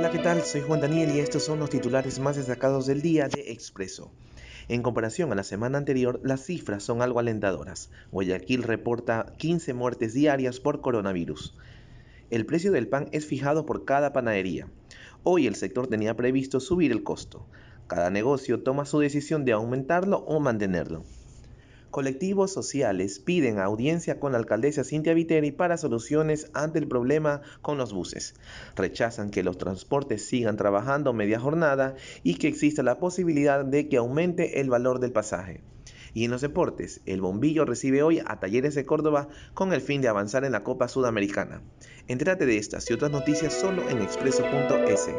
Hola, ¿qué tal? Soy Juan Daniel y estos son los titulares más destacados del día de Expreso. En comparación a la semana anterior, las cifras son algo alentadoras. Guayaquil reporta 15 muertes diarias por coronavirus. El precio del pan es fijado por cada panadería. Hoy el sector tenía previsto subir el costo. Cada negocio toma su decisión de aumentarlo o mantenerlo. Colectivos sociales piden audiencia con la alcaldesa Cintia Viteri para soluciones ante el problema con los buses. Rechazan que los transportes sigan trabajando media jornada y que exista la posibilidad de que aumente el valor del pasaje. Y en los deportes, el bombillo recibe hoy a Talleres de Córdoba con el fin de avanzar en la Copa Sudamericana. Entrate de estas y otras noticias solo en expreso.es.